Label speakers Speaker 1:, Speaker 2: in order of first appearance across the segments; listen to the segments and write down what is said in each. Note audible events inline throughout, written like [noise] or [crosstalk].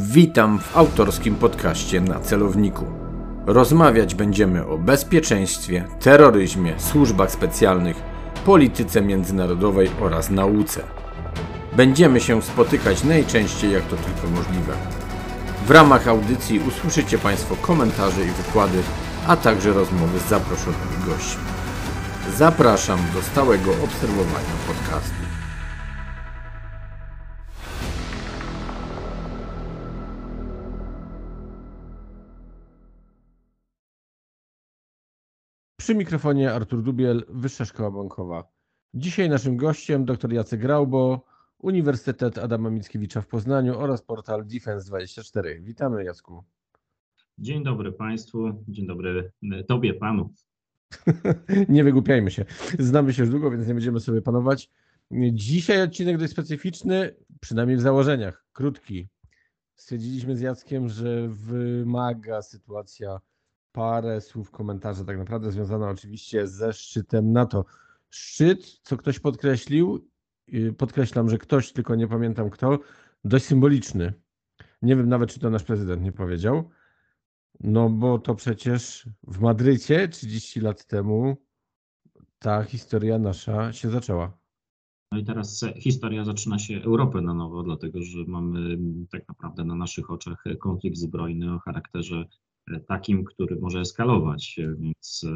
Speaker 1: Witam w autorskim podcaście na celowniku. Rozmawiać będziemy o bezpieczeństwie, terroryzmie, służbach specjalnych, polityce międzynarodowej oraz nauce. Będziemy się spotykać najczęściej jak to tylko możliwe. W ramach audycji usłyszycie Państwo komentarze i wykłady, a także rozmowy z zaproszonymi gośćmi. Zapraszam do stałego obserwowania podcastu. Przy mikrofonie Artur Dubiel, Wyższa Szkoła Bankowa. Dzisiaj naszym gościem dr Jacek Graubo, Uniwersytet Adama Mickiewicza w Poznaniu oraz portal Defense24. Witamy Jacku.
Speaker 2: Dzień dobry Państwu, dzień dobry Tobie, Panu. [laughs]
Speaker 1: nie wygłupiajmy się. Znamy się już długo, więc nie będziemy sobie panować. Dzisiaj odcinek dość specyficzny, przynajmniej w założeniach, krótki. Stwierdziliśmy z Jackiem, że wymaga sytuacja parę słów komentarza, tak naprawdę związana oczywiście ze szczytem NATO. Szczyt, co ktoś podkreślił, y, podkreślam, że ktoś, tylko nie pamiętam kto, dość symboliczny. Nie wiem nawet, czy to nasz prezydent nie powiedział. No bo to przecież w Madrycie 30 lat temu ta historia nasza się zaczęła.
Speaker 2: No i teraz historia zaczyna się Europy na nowo, dlatego że mamy tak naprawdę na naszych oczach konflikt zbrojny o charakterze takim, który może eskalować, więc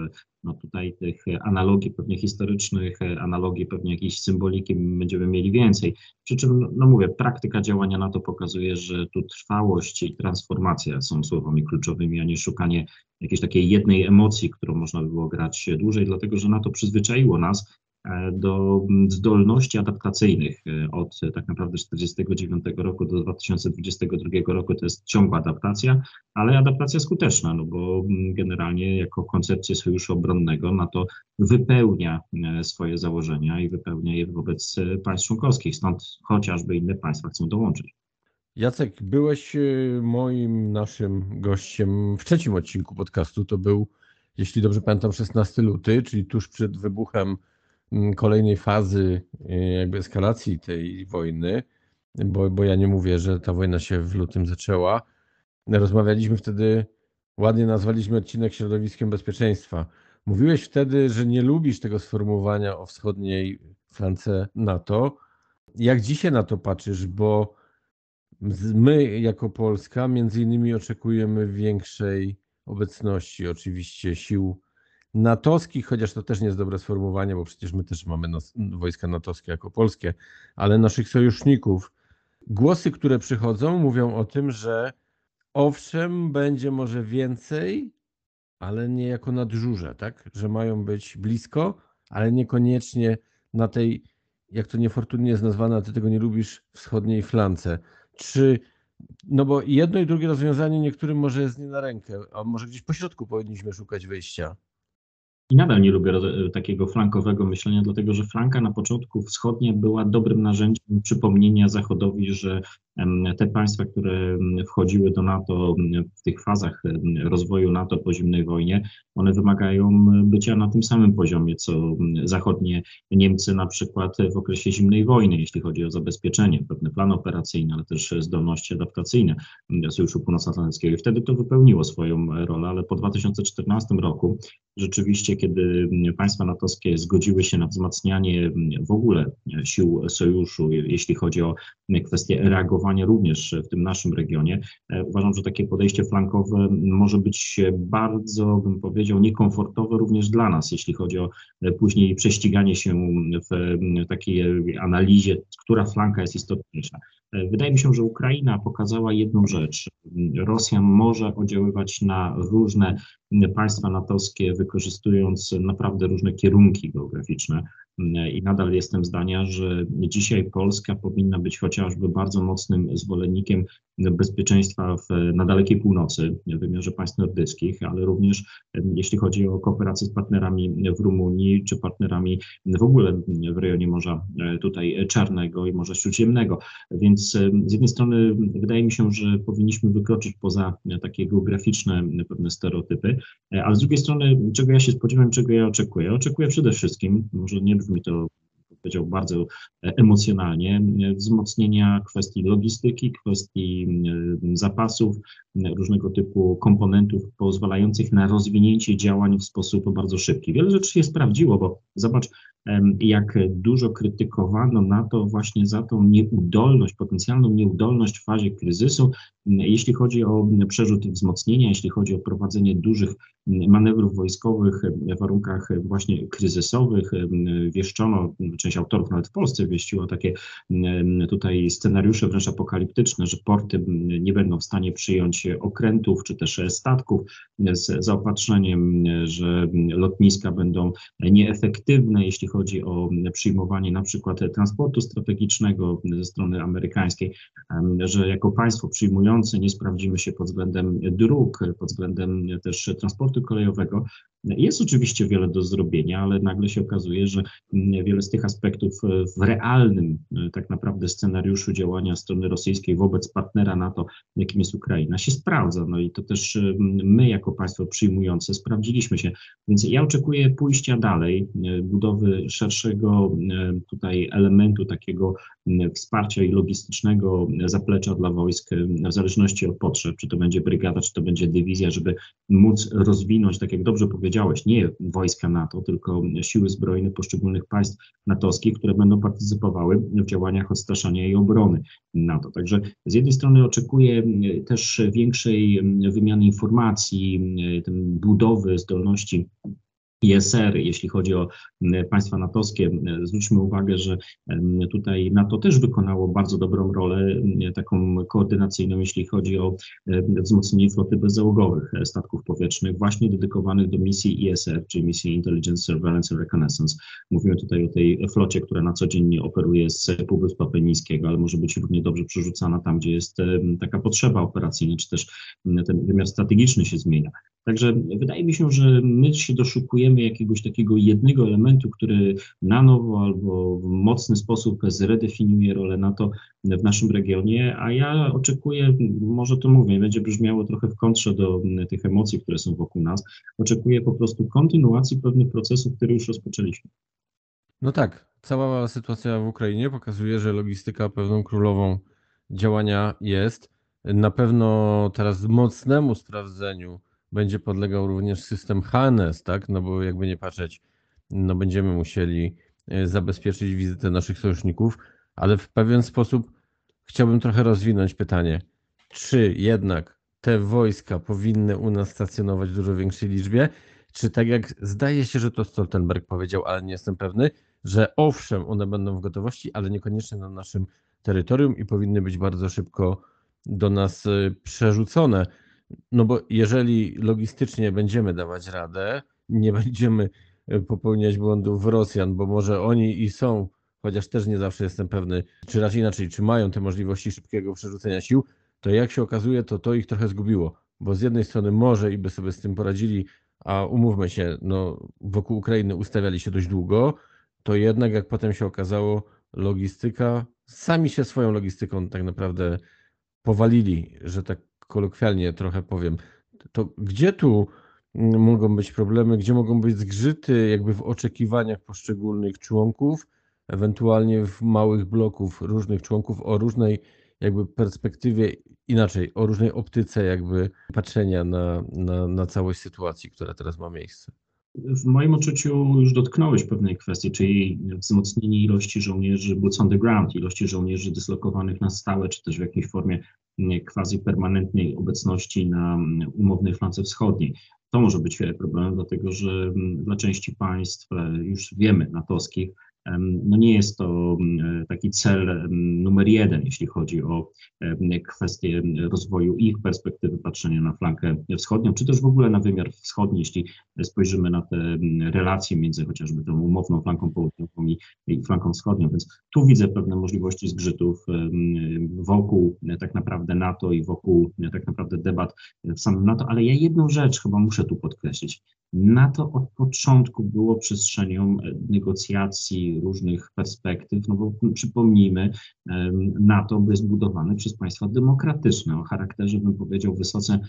Speaker 2: no tutaj tych analogii pewnie historycznych, analogii pewnie jakiejś symboliki będziemy mieli więcej. Przy czym, no mówię, praktyka działania NATO pokazuje, że tu trwałość i transformacja są słowami kluczowymi, a nie szukanie jakiejś takiej jednej emocji, którą można by było grać dłużej, dlatego że NATO przyzwyczaiło nas E, do zdolności adaptacyjnych e, od tak naprawdę 1949 roku do 2022 roku to jest ciągła adaptacja, ale adaptacja skuteczna, no bo generalnie jako koncepcję sojuszu obronnego NATO wypełnia e, swoje założenia i wypełnia je wobec państw członkowskich, stąd chociażby inne państwa chcą dołączyć.
Speaker 1: Jacek, byłeś moim naszym gościem w trzecim odcinku podcastu. To był, jeśli dobrze pamiętam, 16 luty, czyli tuż przed wybuchem Mm, kolejnej fazy y, jakby eskalacji tej wojny, bo, bo ja nie mówię, że ta wojna się w lutym zaczęła. Rozmawialiśmy wtedy, ładnie nazwaliśmy odcinek środowiskiem bezpieczeństwa. Mówiłeś wtedy, że nie lubisz tego sformułowania o wschodniej flance NATO. Jak dzisiaj na to patrzysz? Bo my jako Polska między innymi oczekujemy większej obecności oczywiście sił natowskich, chociaż to też nie jest dobre sformułowanie, bo przecież my też mamy nas, wojska natowskie jako polskie, ale naszych sojuszników. Głosy, które przychodzą, mówią o tym, że owszem, będzie może więcej, ale nie jako na dyżurze, tak? Że mają być blisko, ale niekoniecznie na tej, jak to niefortunnie jest nazwane, ty tego nie lubisz, wschodniej flance. Czy, no bo jedno i drugie rozwiązanie niektórym może jest nie na rękę, a może gdzieś po środku powinniśmy szukać wyjścia.
Speaker 2: I nadal nie lubię takiego flankowego myślenia, dlatego że flanka na początku wschodnia była dobrym narzędziem przypomnienia Zachodowi, że te państwa, które wchodziły do NATO w tych fazach rozwoju NATO po zimnej wojnie, one wymagają bycia na tym samym poziomie, co zachodnie Niemcy na przykład w okresie zimnej wojny, jeśli chodzi o zabezpieczenie, pewne plany operacyjne, ale też zdolności adaptacyjne Sojuszu Północnoatlantyckiego. I wtedy to wypełniło swoją rolę, ale po 2014 roku rzeczywiście, kiedy państwa natowskie zgodziły się na wzmacnianie w ogóle sił sojuszu, jeśli chodzi o kwestie reagowania również w tym naszym regionie. E, uważam, że takie podejście flankowe może być bardzo, bym powiedział, niekomfortowe również dla nas, jeśli chodzi o e, później prześciganie się w takiej analizie, która flanka jest istotniejsza. E, wydaje mi się, że Ukraina pokazała jedną rzecz. Rosja może oddziaływać na różne państwa natowskie, wykorzystując naprawdę różne kierunki geograficzne. I nadal jestem zdania, że dzisiaj Polska powinna być chociażby bardzo mocnym zwolennikiem bezpieczeństwa w, na dalekiej północy, w wymiarze państw nordyckich, ale również jeśli chodzi o kooperację z partnerami w Rumunii, czy partnerami w ogóle w rejonie Morza e, tutaj Czarnego i Morza Śródziemnego. Więc z jednej strony wydaje mi się, że powinniśmy wykroczyć poza takie geograficzne pewne stereotypy, e, ale z drugiej strony, czego ja się spodziewam, czego ja oczekuję? Oczekuję przede wszystkim, może nie brzmi to powiedział bardzo emocjonalnie, wzmocnienia kwestii logistyki, kwestii zapasów, różnego typu komponentów pozwalających na rozwinięcie działań w sposób bardzo szybki. Wiele rzeczy się sprawdziło, bo zobacz, jak dużo krytykowano NATO właśnie za tą nieudolność, potencjalną nieudolność w fazie kryzysu, jeśli chodzi o przerzut wzmocnienia, jeśli chodzi o prowadzenie dużych manewrów wojskowych w warunkach właśnie kryzysowych. Wieszczono, część autorów nawet w Polsce wieściło takie tutaj scenariusze wręcz apokaliptyczne, że porty nie będą w stanie przyjąć okrętów czy też statków z zaopatrzeniem, że lotniska będą nieefektywne, jeśli chodzi o przyjmowanie na przykład transportu strategicznego ze strony amerykańskiej, że jako państwo przyjmujące nie sprawdzimy się pod względem dróg, pod względem też transportu kolejowego. Jest oczywiście wiele do zrobienia, ale nagle się okazuje, że wiele z tych aspektów w realnym tak naprawdę scenariuszu działania strony rosyjskiej wobec partnera NATO, jakim jest Ukraina, się sprawdza. No i to też my jako państwo przyjmujące sprawdziliśmy się. Więc ja oczekuję pójścia dalej, budowy szerszego e, tutaj elementu takiego wsparcia i logistycznego zaplecza dla wojsk e, w zależności od potrzeb, czy to będzie brygada, czy to będzie dywizja, żeby móc rozwinąć, tak jak dobrze powiedziałeś, nie wojska NATO, tylko siły zbrojne poszczególnych państw natowskich, które będą partycypowały w działaniach odstraszania i obrony NATO. Także z jednej strony oczekuję też większej wymiany informacji, budowy zdolności ISR, jeśli chodzi o państwa natowskie. Zwróćmy uwagę, że tutaj NATO też wykonało bardzo dobrą rolę, taką koordynacyjną, jeśli chodzi o wzmocnienie floty bezzałogowych statków powietrznych, właśnie dedykowanych do misji ISR, czyli misji Intelligence, Surveillance and Reconnaissance. Mówimy tutaj o tej flocie, która na co dzień operuje z Półwyspa Penińskiego, ale może być równie dobrze przerzucana tam, gdzie jest taka potrzeba operacyjna, czy też ten wymiar strategiczny się zmienia. Także wydaje mi się, że my się doszukujemy jakiegoś takiego jednego elementu, który na nowo albo w mocny sposób zredefiniuje rolę NATO w naszym regionie, a ja oczekuję, może to mówię, będzie brzmiało trochę w kontrze do tych emocji, które są wokół nas, oczekuję po prostu kontynuacji pewnych procesów, które już rozpoczęliśmy.
Speaker 1: No tak, cała sytuacja w Ukrainie pokazuje, że logistyka pewną królową działania jest. Na pewno teraz mocnemu sprawdzeniu będzie podlegał również system HNS, tak? No bo jakby nie patrzeć, no będziemy musieli e, zabezpieczyć wizytę naszych sojuszników, ale w pewien sposób chciałbym trochę rozwinąć pytanie, czy jednak te wojska powinny u nas stacjonować w dużo większej liczbie, czy tak jak zdaje się, że to Stoltenberg powiedział, ale nie jestem pewny, że owszem, one będą w gotowości, ale niekoniecznie na naszym terytorium i powinny być bardzo szybko do nas e, przerzucone. No bo jeżeli logistycznie będziemy dawać radę, nie będziemy e, popełniać błędów Rosjan, bo może oni i są, chociaż też nie zawsze jestem pewny, czy raczej inaczej, czy mają te możliwości szybkiego przerzucenia sił, to jak się okazuje, to to ich trochę zgubiło. Bo z jednej strony może i by sobie z tym poradzili, a umówmy się, no, wokół Ukrainy ustawiali się dość długo, to jednak jak potem się okazało, logistyka, sami się swoją logistyką tak naprawdę powalili, że tak kolokwialnie trochę powiem, to gdzie tu mogą być problemy, gdzie mogą być zgrzyty jakby w oczekiwaniach poszczególnych członków, ewentualnie w małych bloków różnych członków o różnej jakby perspektywie, inaczej, o różnej optyce jakby patrzenia na, na, na całość sytuacji, która teraz ma miejsce.
Speaker 2: W moim odczuciu już dotknąłeś pewnej kwestii, czyli wzmocnienie ilości żołnierzy boots on the ground, ilości żołnierzy dyslokowanych na stałe, czy też w jakiejś formie quasi permanentnej obecności na umownej flance wschodniej. To może być problemem, dlatego że dla części państw, e, już wiemy, natowskich, no nie jest to taki cel numer jeden, jeśli chodzi o kwestię rozwoju ich perspektywy patrzenia na flankę wschodnią, czy też w ogóle na wymiar wschodni, jeśli spojrzymy na te relacje między chociażby tą umowną flanką południową i, i flanką wschodnią. Więc tu widzę pewne możliwości zgrzytów wokół tak naprawdę NATO i wokół tak naprawdę debat w samym NATO, ale ja jedną rzecz chyba muszę tu podkreślić. NATO od początku było przestrzenią negocjacji różnych perspektyw, no bo przypomnijmy, NATO by zbudowane przez państwa demokratyczne o charakterze, bym powiedział, wysoce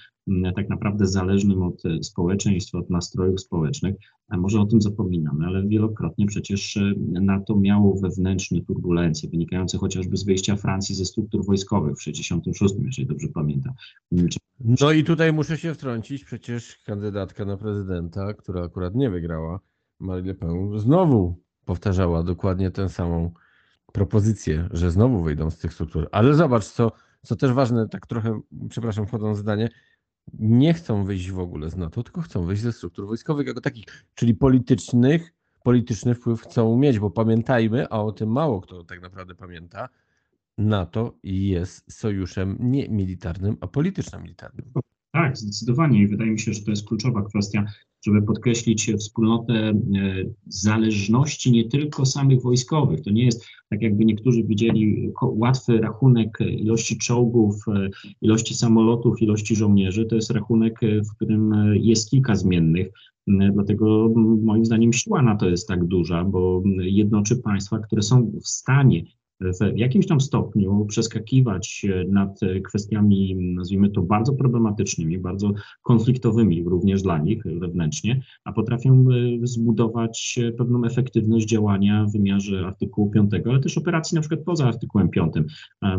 Speaker 2: tak naprawdę zależnym od e, społeczeństwa, od nastrojów społecznych. A może o tym zapominamy, ale wielokrotnie przecież e, NATO miało wewnętrzne turbulencje wynikające chociażby z wyjścia Francji ze struktur wojskowych w 1966, jeżeli dobrze pamiętam.
Speaker 1: No i tutaj muszę się wtrącić, przecież kandydatka na prezydenta, która akurat nie wygrała, Marie Le Pen, znowu powtarzała dokładnie tę samą propozycję, że znowu wyjdą z tych struktur. Ale zobacz, co, co też ważne, tak trochę, przepraszam, wchodząc w zdanie, nie chcą wyjść w ogóle z NATO, tylko chcą wyjść ze struktur wojskowych jako takich, czyli politycznych, polityczny wpływ chcą mieć, bo pamiętajmy, a o tym mało kto tak naprawdę pamięta, NATO jest sojuszem nie militarnym, a polityczno-militarnym.
Speaker 2: Tak, zdecydowanie i wydaje mi się, że to jest kluczowa kwestia, żeby podkreślić wspólnotę e, zależności nie tylko samych wojskowych. To nie jest tak, jakby niektórzy widzieli łatwy rachunek ilości czołgów, e, ilości samolotów, ilości żołnierzy. To jest rachunek, e, w którym jest kilka zmiennych. Dlatego moim zdaniem siła NATO jest tak duża, bo jednoczy państwa, które są w stanie w jakimś tam stopniu przeskakiwać nad kwestiami, nazwijmy to, bardzo problematycznymi, bardzo konfliktowymi również dla nich wewnętrznie, a potrafią e, zbudować pewną efektywność działania w wymiarze artykułu 5, ale też operacji na przykład poza artykułem 5.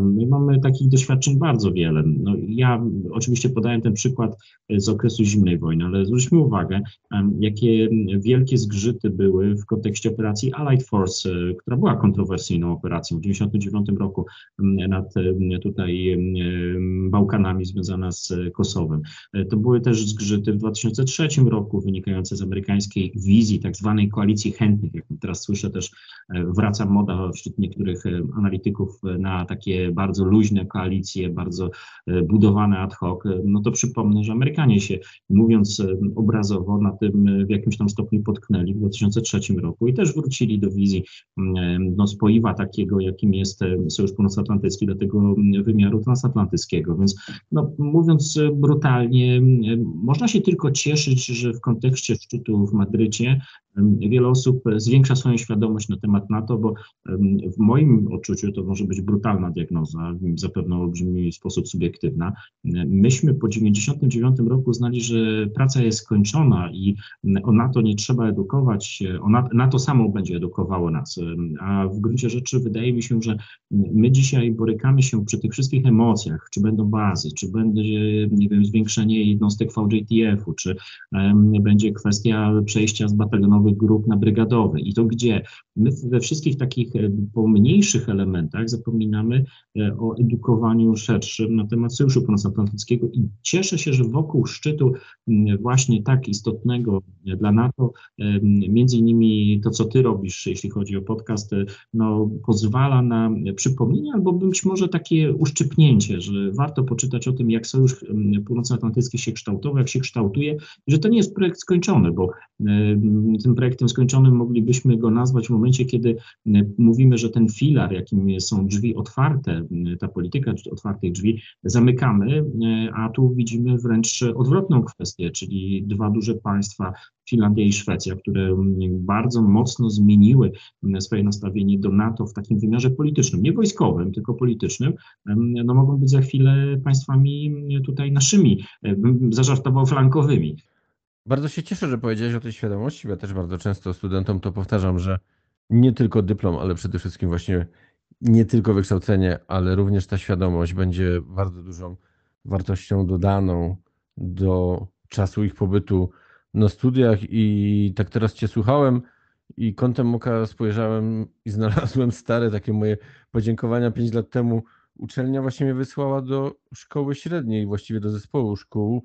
Speaker 2: My mamy takich doświadczeń bardzo wiele. No, ja oczywiście podałem ten przykład z okresu zimnej wojny, ale zwróćmy uwagę, jakie wielkie zgrzyty były w kontekście operacji Allied Force, e, która była kontrowersyjną operacją 1999 roku mm, nad mm, tutaj mm, Bałkanami związana z Kosowem. E, to były też zgrzyty w 2003 roku wynikające z amerykańskiej wizji tak zwanej koalicji chętnych. Jak teraz słyszę też e, wraca moda wśród niektórych e, analityków na takie bardzo luźne koalicje, bardzo budowane ad hoc. No to przypomnę, że Amerykanie się mówiąc obrazowo na tym w jakimś tam stopniu potknęli w 2003 roku i też wrócili do wizji no, spoiwa takiego, jakim jest e, Sojusz Północnoatlantycki do tego wymiaru transatlantyckiego. Więc no, mówiąc e, brutalnie, można się tylko cieszyć, że w kontekście szczytu w Madrycie wiele osób zwiększa swoją świadomość na temat NATO, bo w moim odczuciu to może być brutalna diagnoza, zapewne olbrzymi sposób subiektywna. Myśmy po 1999 roku znali, że praca jest skończona i o NATO nie trzeba edukować, o NATO samo będzie edukowało nas, a w gruncie rzeczy wydaje mi się, że my dzisiaj borykamy się przy tych wszystkich emocjach, czy będą bazy, czy będzie, nie wiem, zwiększenie jednostek VJTF-u, czy będzie kwestia przejścia z batalionowych grup na brygadowe. I to gdzie? My we wszystkich takich pomniejszych elementach zapominamy e, o edukowaniu szerszym na temat Sojuszu Północnoatlantyckiego i cieszę się, że wokół szczytu właśnie tak istotnego dla NATO, między innymi to, co ty robisz, jeśli chodzi o podcast, e, no, pozwala na przypomnienie albo być może takie uszczypnięcie, że warto poczytać o tym, jak Sojusz Północnoatlantycki się kształtował, jak się kształtuje, że to nie jest projekt skończony, bo tym projektem skończonym moglibyśmy go nazwać w momencie, kiedy mówimy, że ten filar, jakim są drzwi otwarte, ta polityka otwartych drzwi, zamykamy, a tu widzimy wręcz odwrotną kwestię, czyli dwa duże państwa, Finlandia i Szwecja, które bardzo mocno zmieniły swoje nastawienie do NATO w takim wymiarze politycznym, nie wojskowym, tylko politycznym, no mogą być za chwilę państwami tutaj naszymi, zażartował flankowymi.
Speaker 1: Bardzo się cieszę, że powiedziałeś o tej świadomości. Ja też bardzo często studentom to powtarzam, że nie tylko dyplom, ale przede wszystkim właśnie nie tylko wykształcenie, ale również ta świadomość będzie bardzo dużą wartością dodaną do czasu ich pobytu na studiach. I tak teraz Cię słuchałem i kątem oka spojrzałem i znalazłem stare takie moje podziękowania 5 lat temu. Uczelnia właśnie mnie wysłała do szkoły średniej, właściwie do zespołu szkół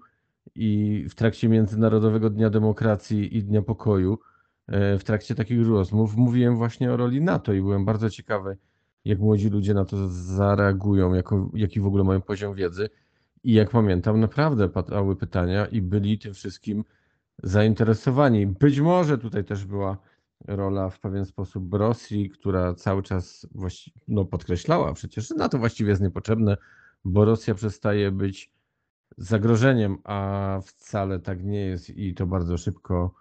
Speaker 1: i w trakcie Międzynarodowego Dnia Demokracji i Dnia Pokoju, e, w trakcie takich rozmów, mówiłem właśnie o roli NATO i byłem bardzo ciekawy, jak młodzi ludzie na to zareagują, jako, jaki w ogóle mają poziom wiedzy. I jak pamiętam, naprawdę padały pytania i byli tym wszystkim zainteresowani. Być może tutaj też była rola w pewien sposób Rosji, która cały czas no, podkreślała przecież, że NATO właściwie jest niepotrzebne, bo Rosja przestaje być zagrożeniem, a wcale tak nie jest i to bardzo szybko.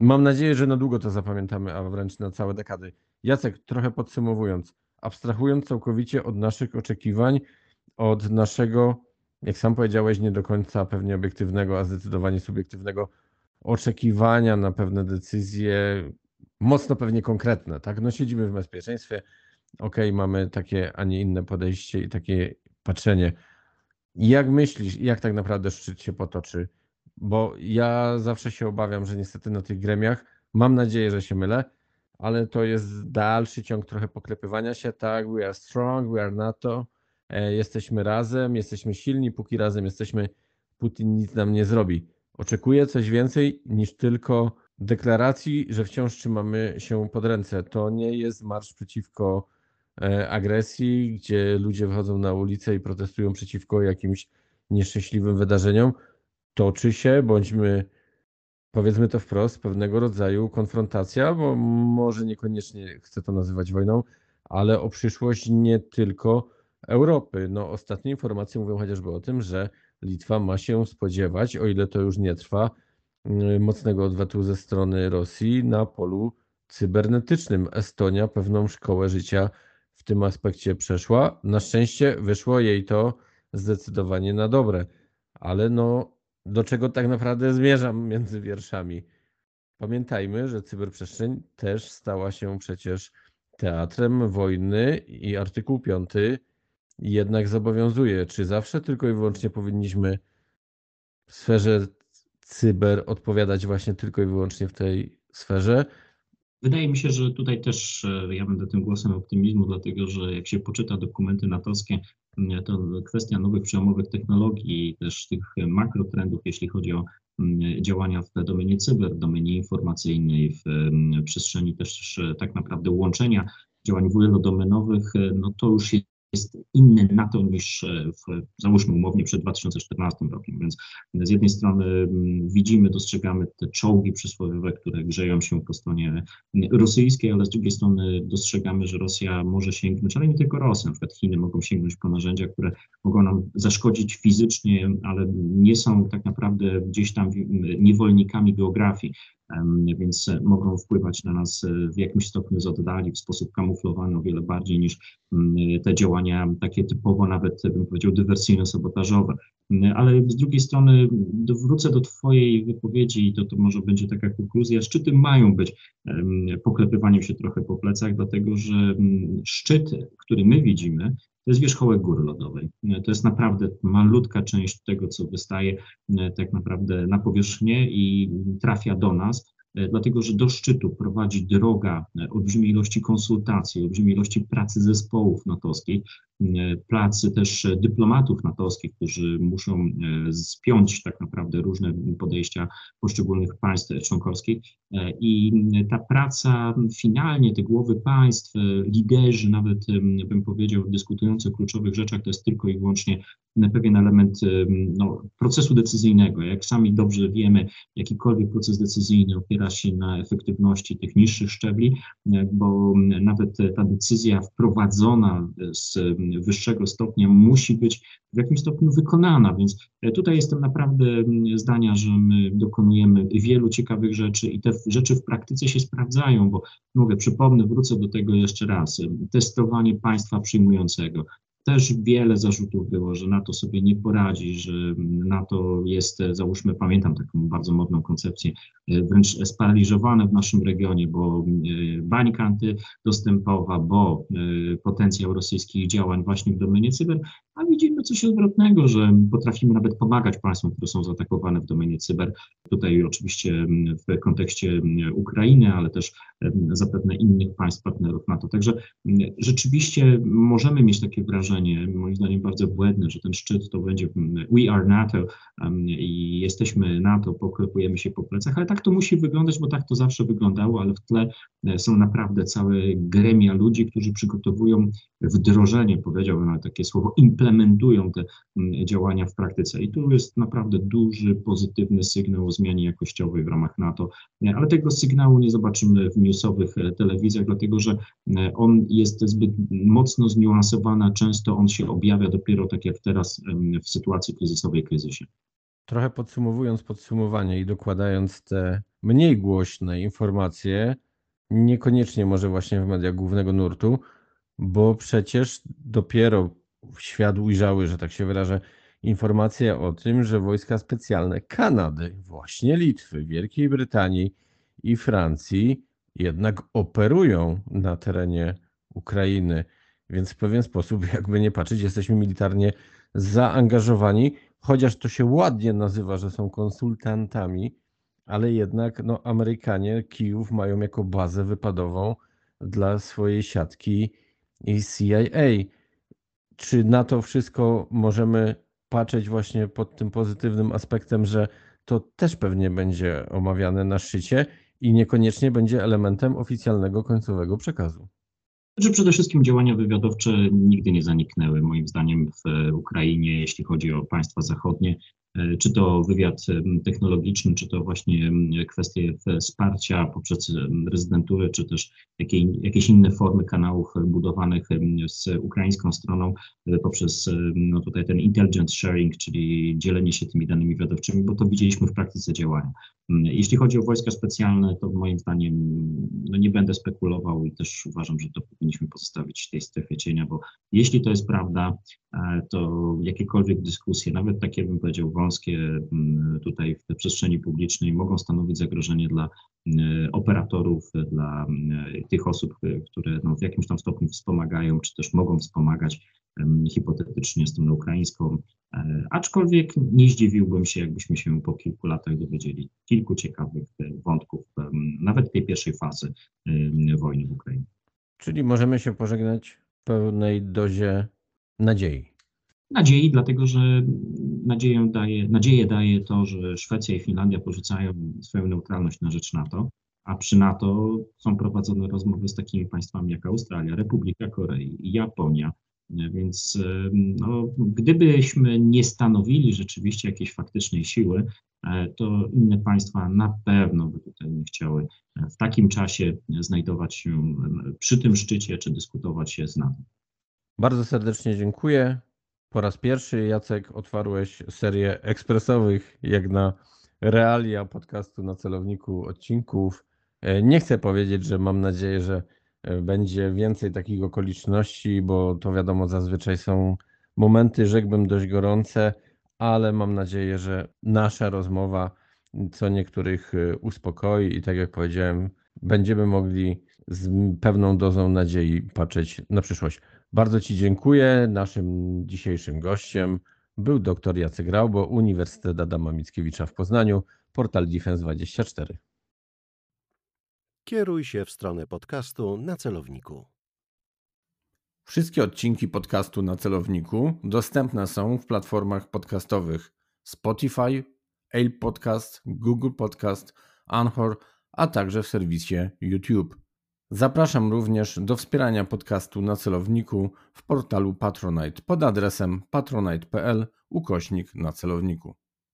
Speaker 1: Mam nadzieję, że na długo to zapamiętamy, a wręcz na całe dekady. Jacek, trochę podsumowując, abstrahując całkowicie od naszych oczekiwań, od naszego, jak sam powiedziałeś, nie do końca pewnie obiektywnego, a zdecydowanie subiektywnego oczekiwania na pewne decyzje, mocno pewnie konkretne, tak? No siedzimy w bezpieczeństwie, ok, mamy takie, a nie inne podejście i takie patrzenie. Jak myślisz, jak tak naprawdę szczyt się potoczy? Bo ja zawsze się obawiam, że niestety na tych gremiach, mam nadzieję, że się mylę, ale to jest dalszy ciąg trochę poklepywania się, tak, we are strong, we are NATO, e, jesteśmy razem, jesteśmy silni, póki razem jesteśmy, Putin nic nam nie zrobi. Oczekuję coś więcej niż tylko deklaracji, że wciąż trzymamy się pod ręce. To nie jest marsz przeciwko e, agresji, gdzie ludzie wychodzą na ulicę i protestują przeciwko jakimś nieszczęśliwym wydarzeniom. Toczy się, bądźmy, powiedzmy to wprost, pewnego rodzaju konfrontacja, bo może niekoniecznie chcę to nazywać wojną, ale o przyszłość nie tylko Europy. No, ostatnie informacje mówią chociażby o tym, że Litwa ma się spodziewać, o ile to już nie trwa, y, mocnego odwetu ze strony Rosji na polu cybernetycznym. Estonia pewną szkołę życia w tym aspekcie przeszła. Na szczęście wyszło jej to zdecydowanie na dobre. Ale no, do czego tak naprawdę zmierzam [laughs] między wierszami? Pamiętajmy, że cyberprzestrzeń też stała się przecież teatrem wojny i artykuł 5 jednak zobowiązuje. Czy zawsze tylko i wyłącznie powinniśmy w sferze cyber odpowiadać właśnie tylko i wyłącznie w tej sferze?
Speaker 2: Wydaje mi się, że tutaj też e, ja będę tym głosem optymizmu, dlatego że jak się poczyta dokumenty natowskie, to kwestia nowych przełomowych technologii i też tych makrotrendów, jeśli chodzi o działania w domenie cyber, w domenie informacyjnej, w przestrzeni też tak naprawdę łączenia działań wielodomenowych, e, no to już jest inny na to niż e, w, załóżmy umownie przed 2014 rokiem. Więc z jednej strony mm, widzimy, dostrzegamy te czołgi przysłowiowe, które grzeją się po stronie rosyjskiej, ale z drugiej strony dostrzegamy, że Rosja może sięgnąć, ale nie tylko Rosja, na przykład Chiny mogą sięgnąć po narzędzia, które mogą nam zaszkodzić fizycznie, ale nie są tak naprawdę gdzieś tam niewolnikami geografii więc mogą wpływać na nas w jakimś stopniu z oddali, w sposób kamuflowany o wiele bardziej niż mm, te działania takie typowo nawet, bym powiedział, dywersyjno-sabotażowe. Ale z drugiej strony wrócę do Twojej wypowiedzi i to, to może będzie taka konkluzja. Szczyty mają być poklepywaniem się trochę po plecach, dlatego że mm, szczyt, który my widzimy, to jest wierzchołek góry lodowej. To jest naprawdę malutka część tego, co wystaje e, tak naprawdę na powierzchnię i trafia do nas. E, dlatego że do szczytu prowadzi droga e, olbrzymiej ilości konsultacji, olbrzymiej ilości pracy zespołów natowskich, pracy też dyplomatów natowskich, którzy muszą spiąć tak naprawdę różne podejścia poszczególnych państw członkowskich. I ta praca finalnie, te głowy państw, liderzy, nawet bym powiedział, dyskutujący o kluczowych rzeczach, to jest tylko i wyłącznie pewien element no, procesu decyzyjnego. Jak sami dobrze wiemy, jakikolwiek proces decyzyjny opiera się na efektywności tych niższych szczebli, bo nawet ta decyzja wprowadzona z wyższego stopnia musi być w jakimś stopniu wykonana, więc tutaj jestem naprawdę zdania, że my dokonujemy wielu ciekawych rzeczy i te rzeczy w praktyce się sprawdzają, bo mówię, przypomnę, wrócę do tego jeszcze raz, testowanie państwa przyjmującego, też wiele zarzutów było, że NATO sobie nie poradzi, że NATO jest, załóżmy, pamiętam taką bardzo modną koncepcję, e, wręcz sparaliżowane w naszym regionie, bo e, bańka antydostępowa, bo e, potencjał rosyjskich działań właśnie w domenie cyber, a widzimy coś odwrotnego, że potrafimy nawet pomagać państwom, które są zaatakowane w domenie cyber. Tutaj oczywiście w kontekście Ukrainy, ale też zapewne innych państw partnerów NATO. Także rzeczywiście możemy mieć takie wrażenie, moim zdaniem bardzo błędne, że ten szczyt to będzie we are NATO i jesteśmy NATO, poklepujemy się po plecach, ale tak to musi wyglądać, bo tak to zawsze wyglądało, ale w tle e, są naprawdę całe gremia ludzi, którzy przygotowują wdrożenie, powiedziałbym nawet takie słowo, implementują te działania w praktyce. I tu jest naprawdę duży, pozytywny sygnał o zmianie jakościowej w ramach NATO, ale tego sygnału nie zobaczymy w newsowych e, telewizjach, dlatego że e, on jest zbyt mocno zniuansowany, często on się objawia dopiero tak jak teraz w sytuacji kryzysowej, kryzysie.
Speaker 1: Trochę podsumowując podsumowanie i dokładając te mniej głośne informacje, niekoniecznie może właśnie w mediach głównego nurtu, bo przecież dopiero świat ujrzały, że tak się wyrażę, informacje o tym, że wojska specjalne Kanady, właśnie Litwy, Wielkiej Brytanii i Francji jednak operują na terenie Ukrainy. Więc w pewien sposób, [laughs] jakby nie patrzeć, jesteśmy militarnie zaangażowani, chociaż to się ładnie nazywa, że są konsultantami, ale jednak no, Amerykanie Kijów mają jako bazę wypadową dla swojej siatki CIA. Czy na to wszystko możemy patrzeć właśnie pod tym pozytywnym aspektem, że to też pewnie będzie omawiane na szczycie i niekoniecznie będzie elementem oficjalnego końcowego przekazu?
Speaker 2: Znaczy przede wszystkim działania wywiadowcze nigdy nie zaniknęły, moim zdaniem, w Ukrainie, jeśli chodzi o państwa zachodnie. E, czy to wywiad technologiczny, czy to właśnie kwestie wsparcia poprzez rezydenturę, czy też jakieś inne formy kanałów budowanych z ukraińską stroną e, poprzez no tutaj ten intelligence sharing, czyli dzielenie się tymi danymi wywiadowczymi, bo to widzieliśmy w praktyce działania. Jeśli chodzi o wojska specjalne, to moim zdaniem no nie będę spekulował i też uważam, że to powinniśmy pozostawić w tej strefie cienia, bo jeśli to jest prawda, e, to jakiekolwiek dyskusje, nawet takie bym powiedział wąskie mm, tutaj w przestrzeni publicznej mogą stanowić zagrożenie dla mm, operatorów, dla mm, tych osób, które no w jakimś tam stopniu wspomagają, czy też mogą wspomagać hipotetycznie stronę ukraińską. E, aczkolwiek nie zdziwiłbym się, jakbyśmy się po kilku latach dowiedzieli kilku ciekawych e, wątków, nawet tej pierwszej fazy wojny w Ukrainie.
Speaker 1: Czyli możemy się pożegnać w pełnej dozie nadziei.
Speaker 2: Nadziei, dlatego że nadzieję daje, nadzieję daje to, że Szwecja i Finlandia porzucają swoją neutralność na rzecz NATO, a przy NATO są prowadzone rozmowy z takimi państwami jak Australia, Republika Korei, Japonia, więc no, gdybyśmy nie stanowili rzeczywiście jakiejś faktycznej siły, e, to inne państwa na pewno by tutaj nie chciały e, w takim czasie znajdować się przy tym szczycie czy dyskutować się z NATO.
Speaker 1: Bardzo serdecznie dziękuję. Po raz pierwszy, Jacek, otwarłeś serię ekspresowych, jak na realia podcastu na celowniku odcinków. E, nie chcę powiedzieć, że mam nadzieję, że będzie więcej takich okoliczności, bo to wiadomo, zazwyczaj są momenty, rzekłbym, dość gorące, ale mam nadzieję, że nasza rozmowa co niektórych e, uspokoi i tak jak powiedziałem, będziemy mogli z pewną dozą nadziei patrzeć na przyszłość. Bardzo Ci dziękuję. Naszym dzisiejszym gościem był dr Jacek Raubo, Uniwersytet Adama Mickiewicza w Poznaniu, portal Defense24.
Speaker 3: Kieruj się w stronę podcastu na celowniku.
Speaker 1: Wszystkie odcinki podcastu na celowniku dostępne są w platformach podcastowych Spotify, Apple Podcast, Google Podcast, Anchor, a także w serwisie YouTube. Zapraszam również do wspierania podcastu na celowniku w portalu Patronite pod adresem patronite.pl ukośnik na celowniku.